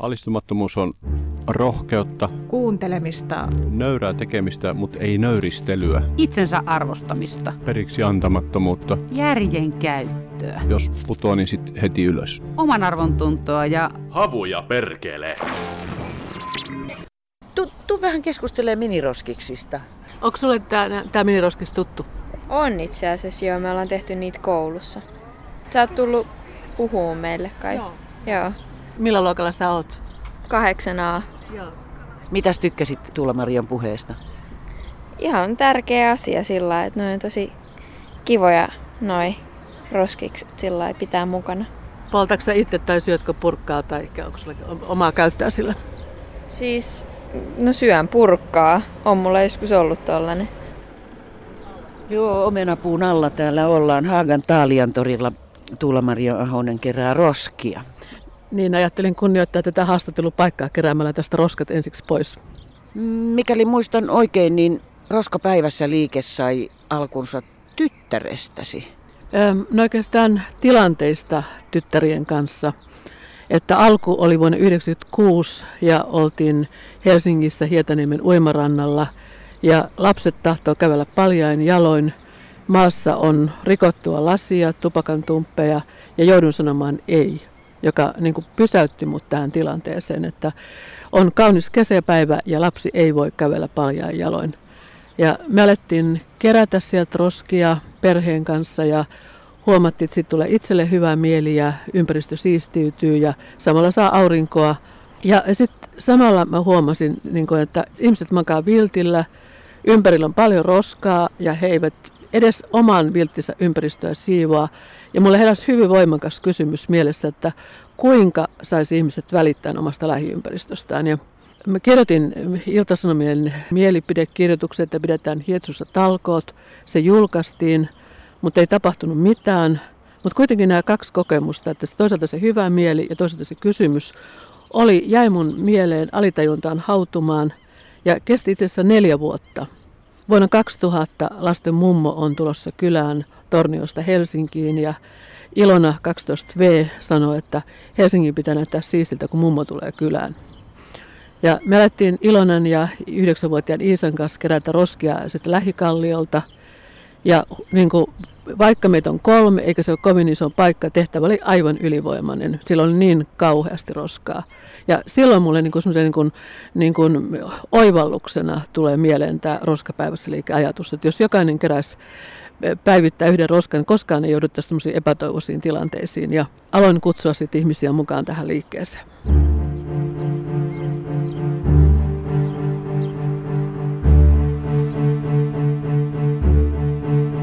Alistumattomuus on rohkeutta, kuuntelemista, nöyrää tekemistä, mutta ei nöyristelyä, itsensä arvostamista, periksi antamattomuutta. järjen käyttöä, Jos putoaa, niin sit heti ylös. oman arvon tuntoa ja Havuja perkele. Tuu, tuu vähän keskustelemaan miniroskiksista. Onko sulle tämä, miniroskis tuttu? On itse asiassa joo, me ollaan tehty niitä koulussa. Sä oot tullut puhuu meille kai. Joo. Joo. Millä luokalla sä oot? 8a. Joo. Mitäs tykkäsit Tuula-Marian puheesta? Ihan tärkeä asia sillä että ne on tosi kivoja noi roskikset sillä pitää mukana. Poltaako sä itse tai syötkö purkkaa tai onko sulla omaa käyttöä sillä? Siis, no syön purkkaa. On mulla joskus ollut tollanen. Joo, omenapuun alla täällä ollaan Haagan Taalian torilla. Tuula-Maria Ahonen kerää roskia. Niin ajattelin kunnioittaa tätä haastattelupaikkaa keräämällä tästä roskat ensiksi pois. Mikäli muistan oikein, niin Roskapäivässä liike sai alkunsa tyttärestäsi. No oikeastaan tilanteista tyttärien kanssa. Että alku oli vuonna 1996 ja oltiin Helsingissä Hietaniemen uimarannalla ja lapset tahtoo kävellä paljain jaloin. Maassa on rikottua lasia, tupakan tumppeja ja joudun sanomaan ei, joka niin kuin pysäytti mut tähän tilanteeseen, että on kaunis kesäpäivä ja lapsi ei voi kävellä paljain jaloin. Ja me alettiin kerätä sieltä roskia perheen kanssa ja huomattiin, että siitä tulee itselle hyvä mieli ja ympäristö siistiytyy ja samalla saa aurinkoa. Ja sitten samalla mä huomasin, niin kun, että ihmiset makaa viltillä, ympärillä on paljon roskaa ja he eivät edes oman vilttinsä ympäristöä siivoa. Ja mulle heräsi hyvin voimakas kysymys mielessä, että kuinka saisi ihmiset välittää omasta lähiympäristöstään. Ja Mä kirjoitin Iltasanomien mielipidekirjoituksen, että pidetään Hietsussa talkoot. Se julkaistiin, mutta ei tapahtunut mitään. Mutta kuitenkin nämä kaksi kokemusta, että toisaalta se hyvä mieli ja toisaalta se kysymys, oli, jäi mun mieleen alitajuntaan hautumaan ja kesti itse asiassa neljä vuotta. Vuonna 2000 lasten mummo on tulossa kylään Torniosta Helsinkiin ja Ilona 12V sanoi, että Helsingin pitää näyttää siistiltä, kun mummo tulee kylään. Ja me alettiin Ilonan ja yhdeksänvuotiaan Iisan kanssa kerätä roskia sitten lähikalliolta. Ja niin kuin, vaikka meitä on kolme, eikä se ole kovin iso paikka, tehtävä oli aivan ylivoimainen. Silloin oli niin kauheasti roskaa. Ja silloin mulle niin kuin niin kuin, niin kuin oivalluksena tulee mieleen tämä roskapäivässä liikeajatus, että jos jokainen keräisi päivittää yhden roskan, niin koskaan ei jouduttaisi tämmöisiin epätoivoisiin tilanteisiin. Ja aloin kutsua sitten ihmisiä mukaan tähän liikkeeseen.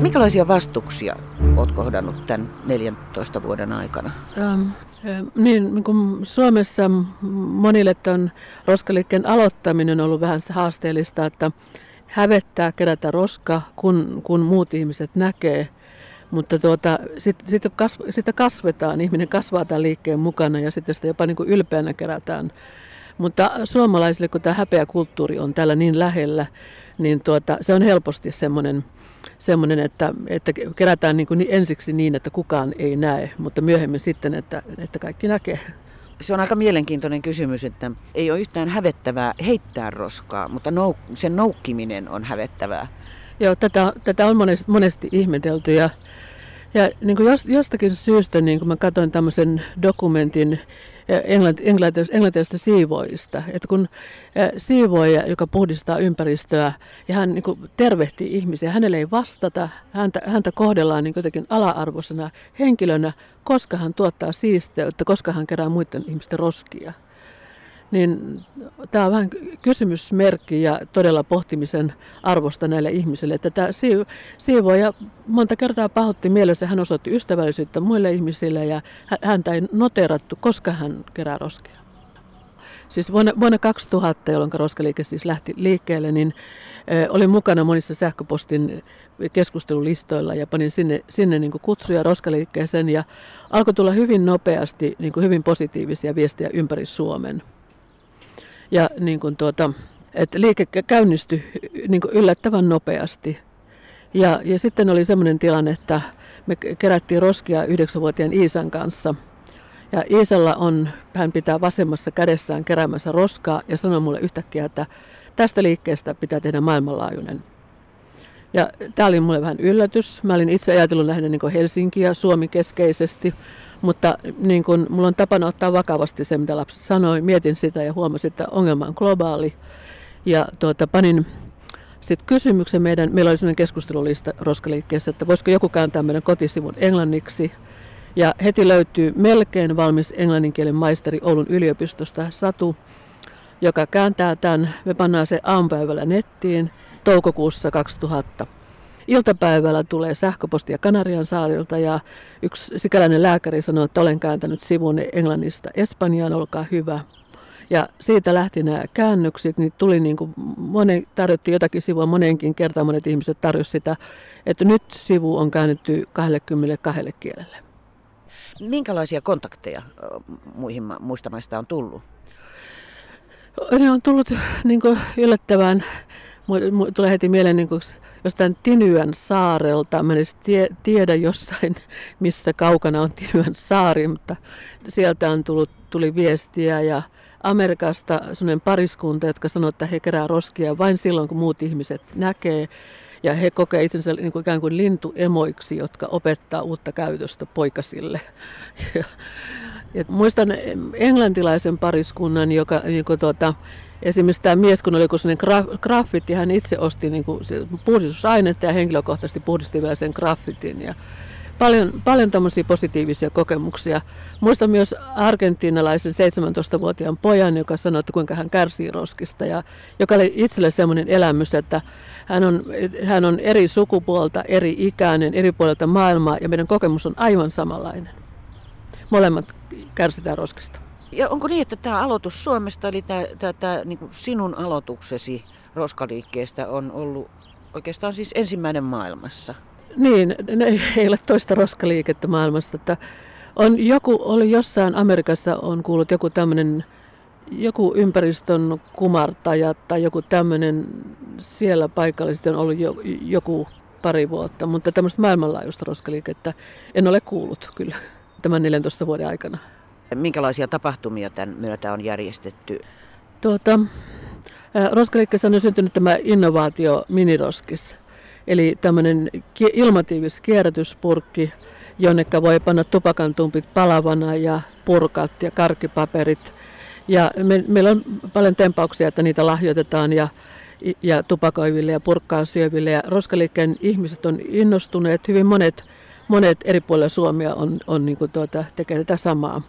Minkälaisia vastuksia olet kohdannut tämän 14 vuoden aikana? Ähm, äh, niin, niin kuin Suomessa monille tämän roskaliikkeen aloittaminen on ollut vähän se haasteellista, että hävettää kerätä roska, kun, kun muut ihmiset näkee. Mutta tuota, sitten sit kasv, sitä kasvetaan, ihminen kasvaa tämän liikkeen mukana ja sitten sitä jopa niin kuin ylpeänä kerätään. Mutta suomalaisille, kun tämä häpeäkulttuuri on täällä niin lähellä, niin tuota, se on helposti semmoinen, semmoinen että, että kerätään niin kuin ensiksi niin, että kukaan ei näe, mutta myöhemmin sitten, että, että kaikki näkee. Se on aika mielenkiintoinen kysymys, että ei ole yhtään hävettävää heittää roskaa, mutta nouk- sen noukkiminen on hävettävää. Joo, tätä, tätä on monesti, monesti ihmetelty ja, ja niin kuin jostakin syystä niin kuin mä katsoin tämmöisen dokumentin englantilaisista siivoista, että kun siivoja, joka puhdistaa ympäristöä ja hän niin tervehtii ihmisiä, hänelle ei vastata, häntä, häntä kohdellaan niin jotenkin ala-arvoisena henkilönä, koska hän tuottaa siisteyttä, koska hän kerää muiden ihmisten roskia. Niin tämä on vähän kysymysmerkki ja todella pohtimisen arvosta näille ihmisille, että tämä siivoja monta kertaa pahoitti mielessä, hän osoitti ystävällisyyttä muille ihmisille ja häntä ei noterattu, koska hän kerää roskia. Siis vuonna, vuonna 2000, jolloin roskaliike siis lähti liikkeelle, niin olin mukana monissa sähköpostin keskustelulistoilla ja panin sinne, sinne niin kutsuja roskaliikkeeseen ja alkoi tulla hyvin nopeasti niin hyvin positiivisia viestejä ympäri Suomen. Ja niin kuin tuota, että liike käynnistyi niin kuin yllättävän nopeasti. Ja, ja sitten oli semmoinen tilanne, että me kerättiin roskia yhdeksänvuotiaan Iisan kanssa. Ja Iisalla on, hän pitää vasemmassa kädessään keräämässä roskaa ja sanoo mulle yhtäkkiä, että tästä liikkeestä pitää tehdä maailmanlaajuinen. Ja tämä oli mulle vähän yllätys. Mä olin itse ajatellut lähinnä niin Helsinkiä Suomi keskeisesti, mutta niin kun, mulla on tapana ottaa vakavasti se, mitä lapset sanoi. Mietin sitä ja huomasin, että ongelma on globaali. Ja tuota, panin sitten kysymyksen meidän, meillä oli sellainen keskustelulista roskaliikkeessä, että voisiko joku kääntää meidän kotisivun englanniksi. Ja heti löytyy melkein valmis englanninkielen maisteri Oulun yliopistosta, Satu, joka kääntää tämän. Me pannaan se aamupäivällä nettiin toukokuussa 2000. Iltapäivällä tulee sähköpostia Kanarian saarilta ja yksi sikäläinen lääkäri sanoi, että olen kääntänyt sivun englannista Espanjaan, olkaa hyvä. Ja siitä lähti nämä käännökset, niin tuli niin kuin monen, tarjottiin jotakin sivua monenkin kertaan, monet ihmiset tarjosivat sitä, että nyt sivu on käännetty 22 kielelle. Minkälaisia kontakteja muihin, muista maista on tullut? Ne on tullut niin yllättävän, tulee heti mieleen niin kuin jostain Tinyän saarelta. Mä en edes tie, tiedä jossain, missä kaukana on Tinyän saari, mutta sieltä on tullut, tuli viestiä ja Amerikasta sellainen pariskunta, jotka sanoo, että he kerää roskia vain silloin, kun muut ihmiset näkee. Ja he kokee itsensä niin kuin ikään kuin lintuemoiksi, jotka opettaa uutta käytöstä poikasille. Ja, ja muistan englantilaisen pariskunnan, joka niin tuota, esimerkiksi tämä mies, kun oli sellainen graffitti, hän itse osti niin kuin puhdistusainetta ja henkilökohtaisesti puhdisti vielä sen graffitin. Ja paljon, paljon tämmöisiä positiivisia kokemuksia. Muistan myös argentiinalaisen 17-vuotiaan pojan, joka sanoi, että kuinka hän kärsii roskista ja joka oli itselle semmoinen elämys, että hän on, hän on eri sukupuolta, eri ikäinen, eri puolilta maailmaa ja meidän kokemus on aivan samanlainen. Molemmat kärsitään roskista. Ja onko niin, että tämä aloitus Suomesta, eli tämä, tämä, tämä niin sinun aloituksesi roskaliikkeestä on ollut oikeastaan siis ensimmäinen maailmassa? Niin, ne ei ole toista roskaliikettä maailmassa. Että on joku, oli jossain Amerikassa on kuullut joku tämmöinen, joku ympäristön kumartaja tai joku tämmöinen siellä paikallisesti on ollut jo, joku pari vuotta, mutta tämmöistä maailmanlaajuista roskaliikettä en ole kuullut kyllä tämän 14 vuoden aikana. Minkälaisia tapahtumia tämän myötä on järjestetty? Tuota, roskaliikkeessä on syntynyt tämä innovaatio miniroskis, eli tämmöinen ilmatiivis kierrätyspurkki, jonnekka voi panna tupakantumpit palavana ja purkat ja karkkipaperit. Ja me, meillä on paljon tempauksia, että niitä lahjoitetaan ja, ja tupakoiville ja purkkaa syöville. Ja roskaliikkeen ihmiset on innostuneet, hyvin monet, monet eri puolilla Suomea on, on niin kuin tuota, tekee tätä samaa.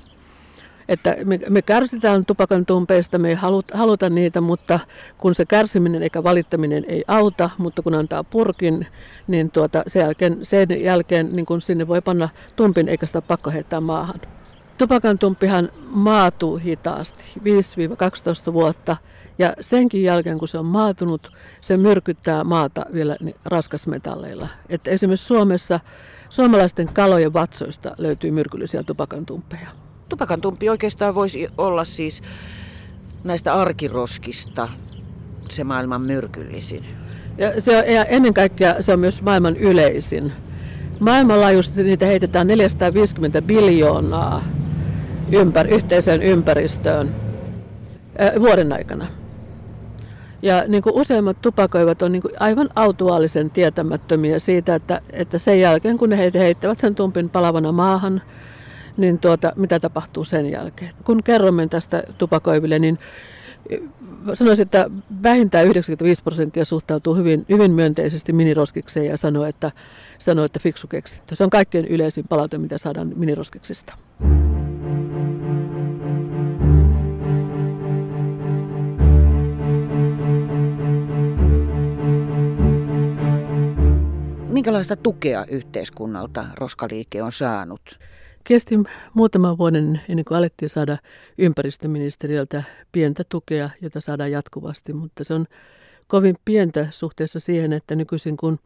Että me, me kärsitään tupakan tumpeista, me ei haluta, haluta niitä, mutta kun se kärsiminen eikä valittaminen ei auta, mutta kun antaa purkin, niin tuota, sen jälkeen, sen jälkeen niin kun sinne voi panna tumpin eikä sitä pakko heittää maahan. Tupakan tumpihan maatuu hitaasti, 5-12 vuotta. Ja senkin jälkeen, kun se on maatunut, se myrkyttää maata vielä raskasmetalleilla. Että esimerkiksi Suomessa suomalaisten kalojen vatsoista löytyy myrkyllisiä tupakantumppeja. Tupakantumpi oikeastaan voisi olla siis näistä arkiroskista se maailman myrkyllisin. Ja, se on, ja ennen kaikkea se on myös maailman yleisin. Maailmanlaajuisesti niitä heitetään 450 biljoonaa ympär, yhteiseen ympäristöön vuoden aikana. Ja niin kuin useimmat tupakoivat on niin kuin aivan autuaalisen tietämättömiä siitä, että, että sen jälkeen kun ne heittävät sen tumpin palavana maahan, niin tuota, mitä tapahtuu sen jälkeen. Kun kerromme tästä tupakoiville, niin sanoisin, että vähintään 95 prosenttia suhtautuu hyvin, hyvin myönteisesti miniroskikseen ja sanoo, että, sanoo, että fiksu keksintö. Se on kaikkein yleisin palaute, mitä saadaan miniroskiksista. Minkälaista tukea yhteiskunnalta roskaliike on saanut? Kesti muutaman vuoden ennen kuin alettiin saada ympäristöministeriöltä pientä tukea, jota saadaan jatkuvasti, mutta se on kovin pientä suhteessa siihen, että nykyisin kun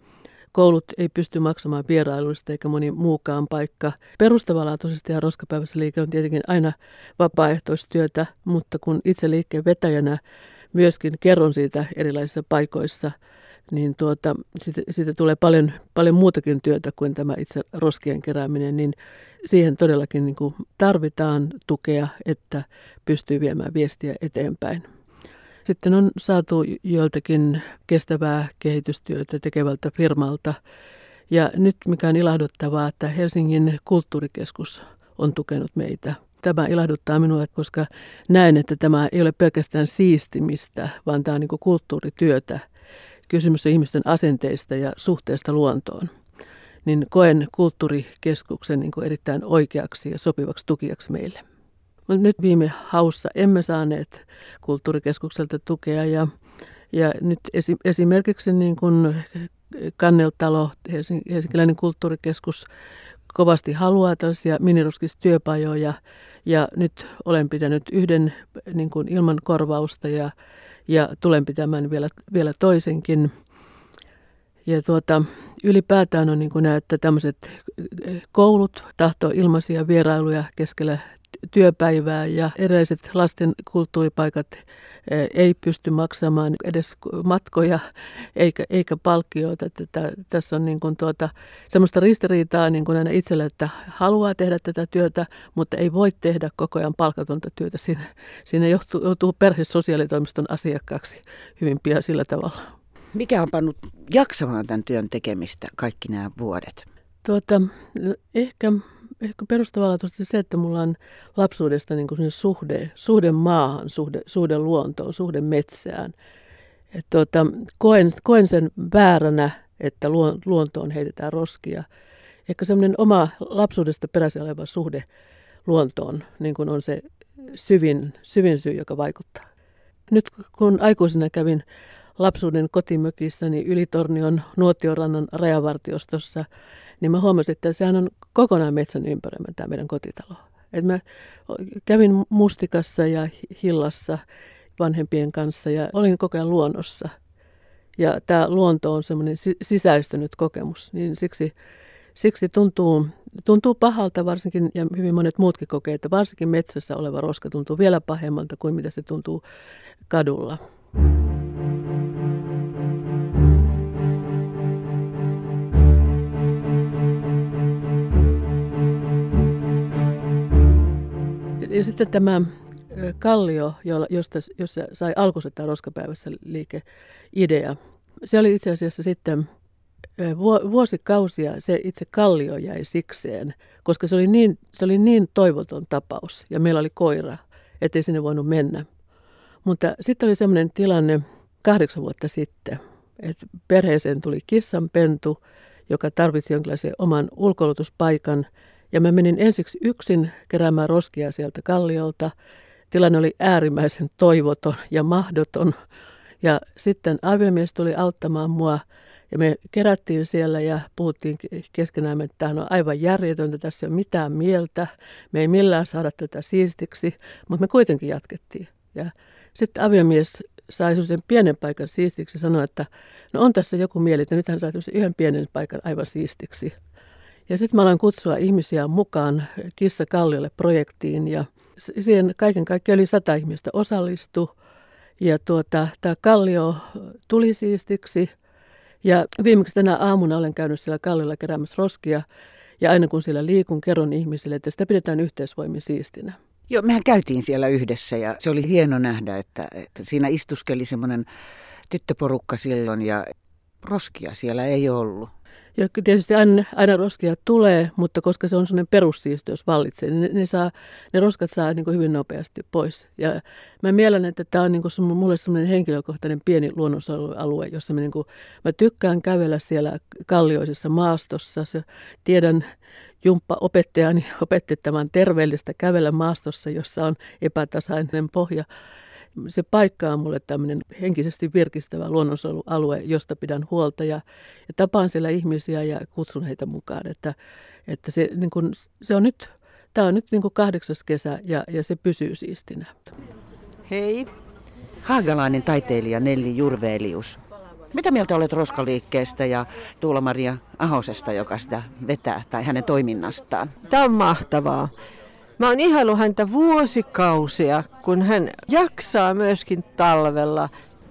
koulut ei pysty maksamaan vierailuista eikä moni muukaan paikka. Perustavanlaatuisesti ja roskapäivässä liike on tietenkin aina vapaaehtoistyötä, mutta kun itse liikkeen vetäjänä myöskin kerron siitä erilaisissa paikoissa – niin tuota, siitä, siitä tulee paljon, paljon muutakin työtä kuin tämä itse roskien kerääminen, niin siihen todellakin niin kuin tarvitaan tukea, että pystyy viemään viestiä eteenpäin. Sitten on saatu joiltakin kestävää kehitystyötä tekevältä firmalta. Ja nyt mikä on ilahduttavaa, että Helsingin kulttuurikeskus on tukenut meitä. Tämä ilahduttaa minua, koska näen, että tämä ei ole pelkästään siistimistä, vaan tämä on niin kulttuurityötä. Kysymys on ihmisten asenteista ja suhteesta luontoon. Niin koen kulttuurikeskuksen niin erittäin oikeaksi ja sopivaksi tukijaksi meille. Mutta nyt viime haussa emme saaneet kulttuurikeskukselta tukea ja, ja nyt esi, esimerkiksi niin kuin Kanneltalo, Helsinkiläinen kulttuurikeskus, kovasti haluaa tällaisia miniruskistyöpajoja ja nyt olen pitänyt yhden niin kuin ilman korvausta ja, ja tulen pitämään vielä, vielä toisenkin. Ja tuota, ylipäätään on niin kuin näet, että tämmöiset koulut tahtoo ilmaisia vierailuja keskellä työpäivää ja eräiset lasten kulttuuripaikat ei pysty maksamaan edes matkoja eikä, eikä palkkioita. Että tässä on niin kuin tuota, semmoista ristiriitaa niin kuin aina itselle, että haluaa tehdä tätä työtä, mutta ei voi tehdä koko ajan palkatonta työtä. Siinä, siinä joutuu, joutuu perhesosiaalitoimiston asiakkaaksi hyvin pian sillä tavalla. Mikä on pannut jaksamaan tämän työn tekemistä kaikki nämä vuodet? Tuota, no, ehkä ehkä perustavanlaatuisesti se, että mulla on lapsuudesta niin kuin suhde, suhde maahan, suhde, suhde luontoon, suhde metsään. Et tuota, koen, koen sen vääränä, että luontoon heitetään roskia. Ehkä semmoinen oma lapsuudesta peräisin oleva suhde luontoon niin kuin on se syvin, syvin syy, joka vaikuttaa. Nyt kun aikuisena kävin lapsuuden kotimökissäni Ylitornion Nuotiorannan rajavartiostossa, niin mä huomasin, että sehän on kokonaan metsän ympäröimä tämä meidän kotitalo. Et mä kävin mustikassa ja hillassa vanhempien kanssa ja olin koko ajan luonnossa. Ja tämä luonto on semmoinen sisäistynyt kokemus, niin siksi, siksi tuntuu, tuntuu pahalta varsinkin, ja hyvin monet muutkin kokee, että varsinkin metsässä oleva roska tuntuu vielä pahemmalta kuin mitä se tuntuu kadulla. Ja sitten tämä kallio, josta, jossa sai alkunsa tämä Roskapäivässä liike idea. Se oli itse asiassa sitten vuosikausia se itse kallio jäi sikseen, koska se oli niin, se oli niin toivoton tapaus ja meillä oli koira, ettei sinne voinut mennä. Mutta sitten oli sellainen tilanne kahdeksan vuotta sitten, että perheeseen tuli kissanpentu, joka tarvitsi jonkinlaisen oman ulkoilutuspaikan – ja mä menin ensiksi yksin keräämään roskia sieltä kalliolta. Tilanne oli äärimmäisen toivoton ja mahdoton. Ja sitten aviomies tuli auttamaan mua ja me kerättiin siellä ja puhuttiin keskenään, että tämä on aivan järjetöntä, tässä ei ole mitään mieltä. Me ei millään saada tätä siistiksi, mutta me kuitenkin jatkettiin. Ja sitten aviomies sai sen pienen paikan siistiksi ja sanoi, että no on tässä joku mieli, että nyt hän yhden pienen paikan aivan siistiksi. Ja sitten mä aloin kutsua ihmisiä mukaan Kissa Kalliolle projektiin ja siihen kaiken kaikkiaan yli sata ihmistä osallistui. Ja tuota, tämä kallio tuli siistiksi. Ja viimeksi tänä aamuna olen käynyt siellä kalliolla keräämässä roskia. Ja aina kun siellä liikun, kerron ihmisille, että sitä pidetään yhteisvoimin siistinä. Joo, mehän käytiin siellä yhdessä ja se oli hieno nähdä, että, että siinä istuskeli semmoinen tyttöporukka silloin ja roskia siellä ei ollut. Ja tietysti aina, aina roskia tulee, mutta koska se on sellainen perussiisteys vallitsee, niin ne, ne, saa, ne roskat saa niin kuin hyvin nopeasti pois. Ja mä mielen, että tämä on niin kuin mulle sellainen henkilökohtainen pieni luonnonsuojelualue, jossa mä, niin kuin, mä tykkään kävellä siellä kallioisessa maastossa. Se, tiedän jumppa opettajani opetti tämän terveellistä kävellä maastossa, jossa on epätasainen pohja se paikka on mulle tämmöinen henkisesti virkistävä luonnonsuojelualue, josta pidän huolta ja, ja tapaan siellä ihmisiä ja kutsun heitä mukaan. Että, että se, niin kun, se on nyt, tämä on nyt niin kuin kahdeksas kesä ja, ja se pysyy siistinä. Hei. Haagalainen taiteilija Nelli Jurveelius. Mitä mieltä olet Roskaliikkeestä ja Tuula-Maria Ahosesta, joka sitä vetää, tai hänen toiminnastaan? Tämä on mahtavaa. Mä oon ihailu häntä vuosikausia, kun hän jaksaa myöskin talvella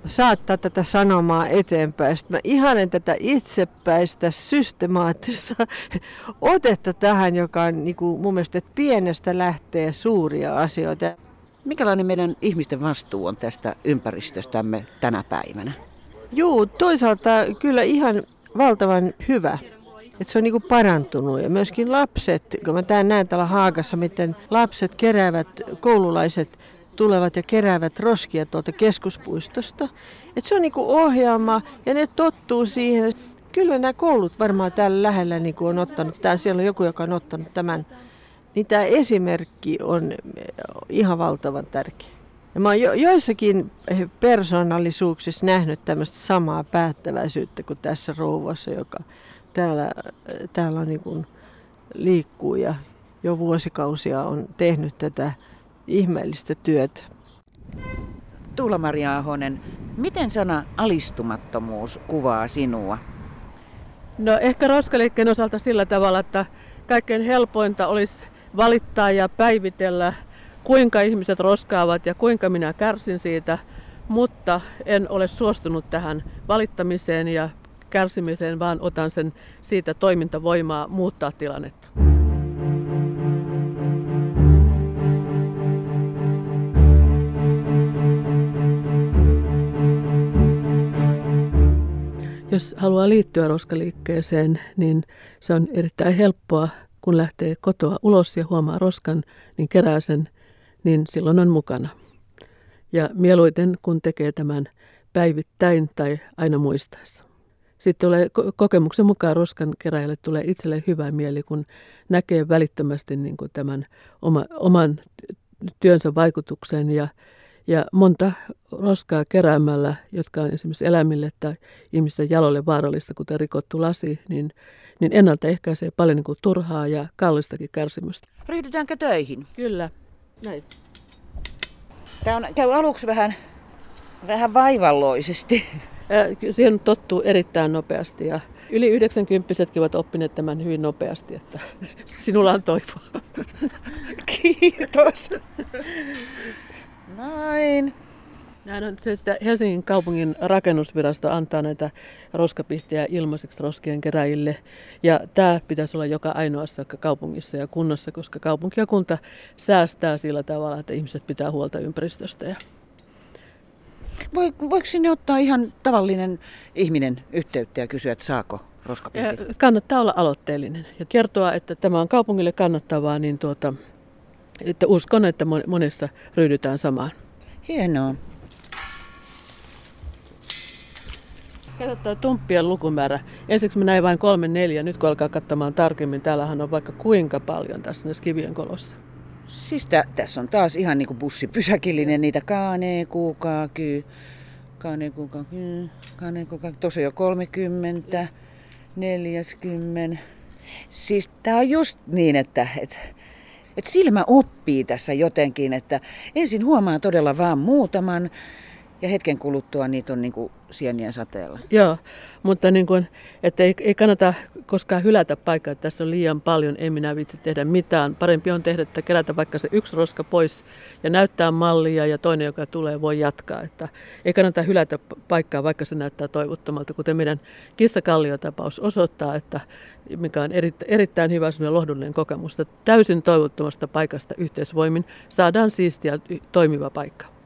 saattaa tätä sanomaa eteenpäin. Sitten mä ihanen tätä itsepäistä, systemaattista otetta tähän, joka on niin kuin mun mielestä, että pienestä lähtee suuria asioita. Mikälainen meidän ihmisten vastuu on tästä ympäristöstämme tänä päivänä? Juu, toisaalta kyllä ihan valtavan hyvä. Että se on niinku parantunut ja myöskin lapset, kun mä tämän näen täällä Haagassa, miten lapset keräävät, koululaiset tulevat ja keräävät roskia tuolta keskuspuistosta. Että se on niinku ohjaama ja ne tottuu siihen. Kyllä nämä koulut varmaan täällä lähellä niinku on ottanut, täällä siellä on joku, joka on ottanut tämän, niin tämä esimerkki on ihan valtavan tärkeä. Ja mä oon jo, joissakin persoonallisuuksissa nähnyt tämmöistä samaa päättäväisyyttä kuin tässä rouvassa, joka täällä, täällä on niin kuin liikkuu ja jo vuosikausia on tehnyt tätä ihmeellistä työtä. Tuula-Maria Ahonen, miten sana alistumattomuus kuvaa sinua? No ehkä roskaliikkeen osalta sillä tavalla, että kaikkein helpointa olisi valittaa ja päivitellä, kuinka ihmiset roskaavat ja kuinka minä kärsin siitä, mutta en ole suostunut tähän valittamiseen ja kärsimiseen, vaan otan sen siitä toimintavoimaa muuttaa tilannetta. Jos haluaa liittyä roskaliikkeeseen, niin se on erittäin helppoa, kun lähtee kotoa ulos ja huomaa roskan, niin kerää sen, niin silloin on mukana. Ja mieluiten, kun tekee tämän päivittäin tai aina muistaessa. Sitten tulee kokemuksen mukaan roskan keräjälle tulee itselle hyvä mieli, kun näkee välittömästi niin kuin tämän oma, oman työnsä vaikutuksen ja, ja monta roskaa keräämällä, jotka on esimerkiksi eläimille tai ihmisten jalolle vaarallista, kuten rikottu lasi, niin, niin ennaltaehkäisee paljon niin kuin turhaa ja kallistakin kärsimystä. Ryhdytäänkö töihin? Kyllä. Näin. Tämä on, käy aluksi vähän, vähän vaivalloisesti. Siihen tottuu erittäin nopeasti ja yli 90 ovat oppineet tämän hyvin nopeasti, että sinulla on toivoa. Kiitos. Näin. Näin on se, että Helsingin kaupungin rakennusvirasto antaa näitä roskapihtejä ilmaiseksi roskien keräjille. Ja tämä pitäisi olla joka ainoassa kaupungissa ja kunnassa, koska kaupunki ja kunta säästää sillä tavalla, että ihmiset pitää huolta ympäristöstä. Ja voi, voiko sinne ottaa ihan tavallinen ihminen yhteyttä ja kysyä, että saako roskapihti? Kannattaa olla aloitteellinen ja kertoa, että tämä on kaupungille kannattavaa, niin tuota, että uskon, että monessa ryhdytään samaan. Hienoa. Katsotaan tumppien lukumäärä. Ensiksi mä näin vain kolme neljä. Nyt kun alkaa katsomaan tarkemmin, täällähän on vaikka kuinka paljon tässä näissä kivien kolossa. Siis tä, tässä on taas ihan niinku bussipysäkillinen niitä kaane, kuukaaky, kaane, kuukaaky, kaane, kuukaaky. Tuossa jo 30, 40. Siis tää on just niin, että, että että silmä oppii tässä jotenkin, että ensin huomaa todella vaan muutaman ja hetken kuluttua niitä on niin kuin sienien sateella. Joo, mutta niin kuin, että ei, ei kannata koskaan hylätä paikkaa, että tässä on liian paljon, ei minä vitsi tehdä mitään. Parempi on tehdä, että kerätä vaikka se yksi roska pois ja näyttää mallia ja toinen, joka tulee, voi jatkaa. Että ei kannata hylätä paikkaa, vaikka se näyttää toivottomalta, kuten meidän kissakalliotapaus osoittaa, että mikä on eri, erittäin hyvä lohdullinen kokemus, että täysin toivottomasta paikasta yhteisvoimin saadaan siistiä toimiva paikka.